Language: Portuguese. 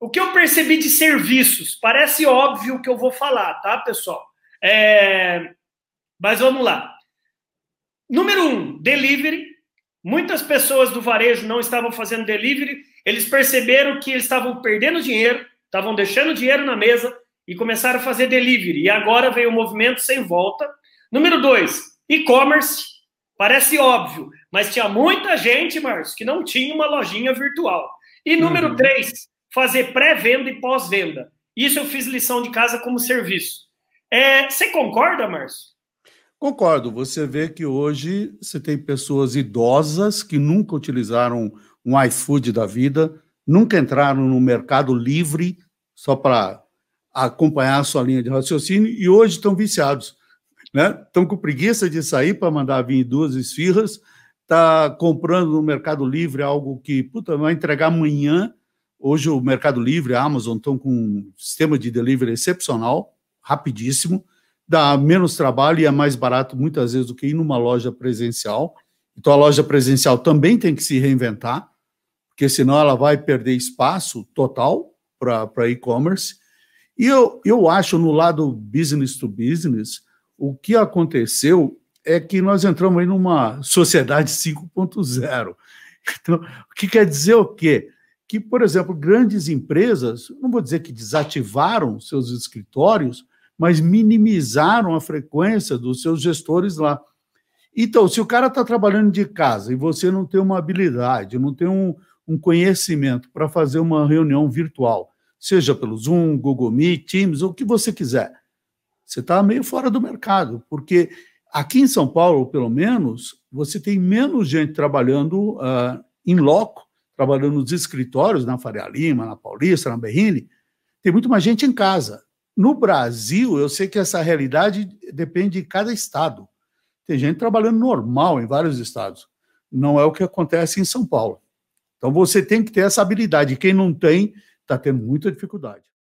o que eu percebi de serviços? Parece óbvio o que eu vou falar, tá, pessoal? É... Mas vamos lá. Número um, delivery. Muitas pessoas do varejo não estavam fazendo delivery, eles perceberam que eles estavam perdendo dinheiro, estavam deixando dinheiro na mesa e começaram a fazer delivery. E agora veio o movimento sem volta. Número dois, e-commerce. Parece óbvio, mas tinha muita gente, Márcio, que não tinha uma lojinha virtual. E número uhum. três, fazer pré-venda e pós-venda. Isso eu fiz lição de casa como serviço. É, você concorda, Márcio? Concordo. Você vê que hoje você tem pessoas idosas que nunca utilizaram um iFood da vida, nunca entraram no Mercado Livre só para acompanhar a sua linha de raciocínio e hoje estão viciados. Né? Estão com preguiça de sair para mandar vir duas esfirras, está comprando no Mercado Livre algo que puta, vai entregar amanhã. Hoje o Mercado Livre, a Amazon estão com um sistema de delivery excepcional, rapidíssimo, dá menos trabalho e é mais barato muitas vezes do que ir numa loja presencial. Então a loja presencial também tem que se reinventar, porque senão ela vai perder espaço total para e-commerce. E eu, eu acho no lado business to business, o que aconteceu é que nós entramos aí numa sociedade 5.0. Então, o que quer dizer o quê? Que, por exemplo, grandes empresas, não vou dizer que desativaram seus escritórios, mas minimizaram a frequência dos seus gestores lá. Então, se o cara está trabalhando de casa e você não tem uma habilidade, não tem um, um conhecimento para fazer uma reunião virtual, seja pelo Zoom, Google Meet, Teams, ou o que você quiser, você está meio fora do mercado, porque aqui em São Paulo, pelo menos, você tem menos gente trabalhando uh, em loco, trabalhando nos escritórios, na Faria Lima, na Paulista, na Berrine, tem muito mais gente em casa. No Brasil, eu sei que essa realidade depende de cada estado. Tem gente trabalhando normal em vários estados. Não é o que acontece em São Paulo. Então você tem que ter essa habilidade. Quem não tem, está tendo muita dificuldade.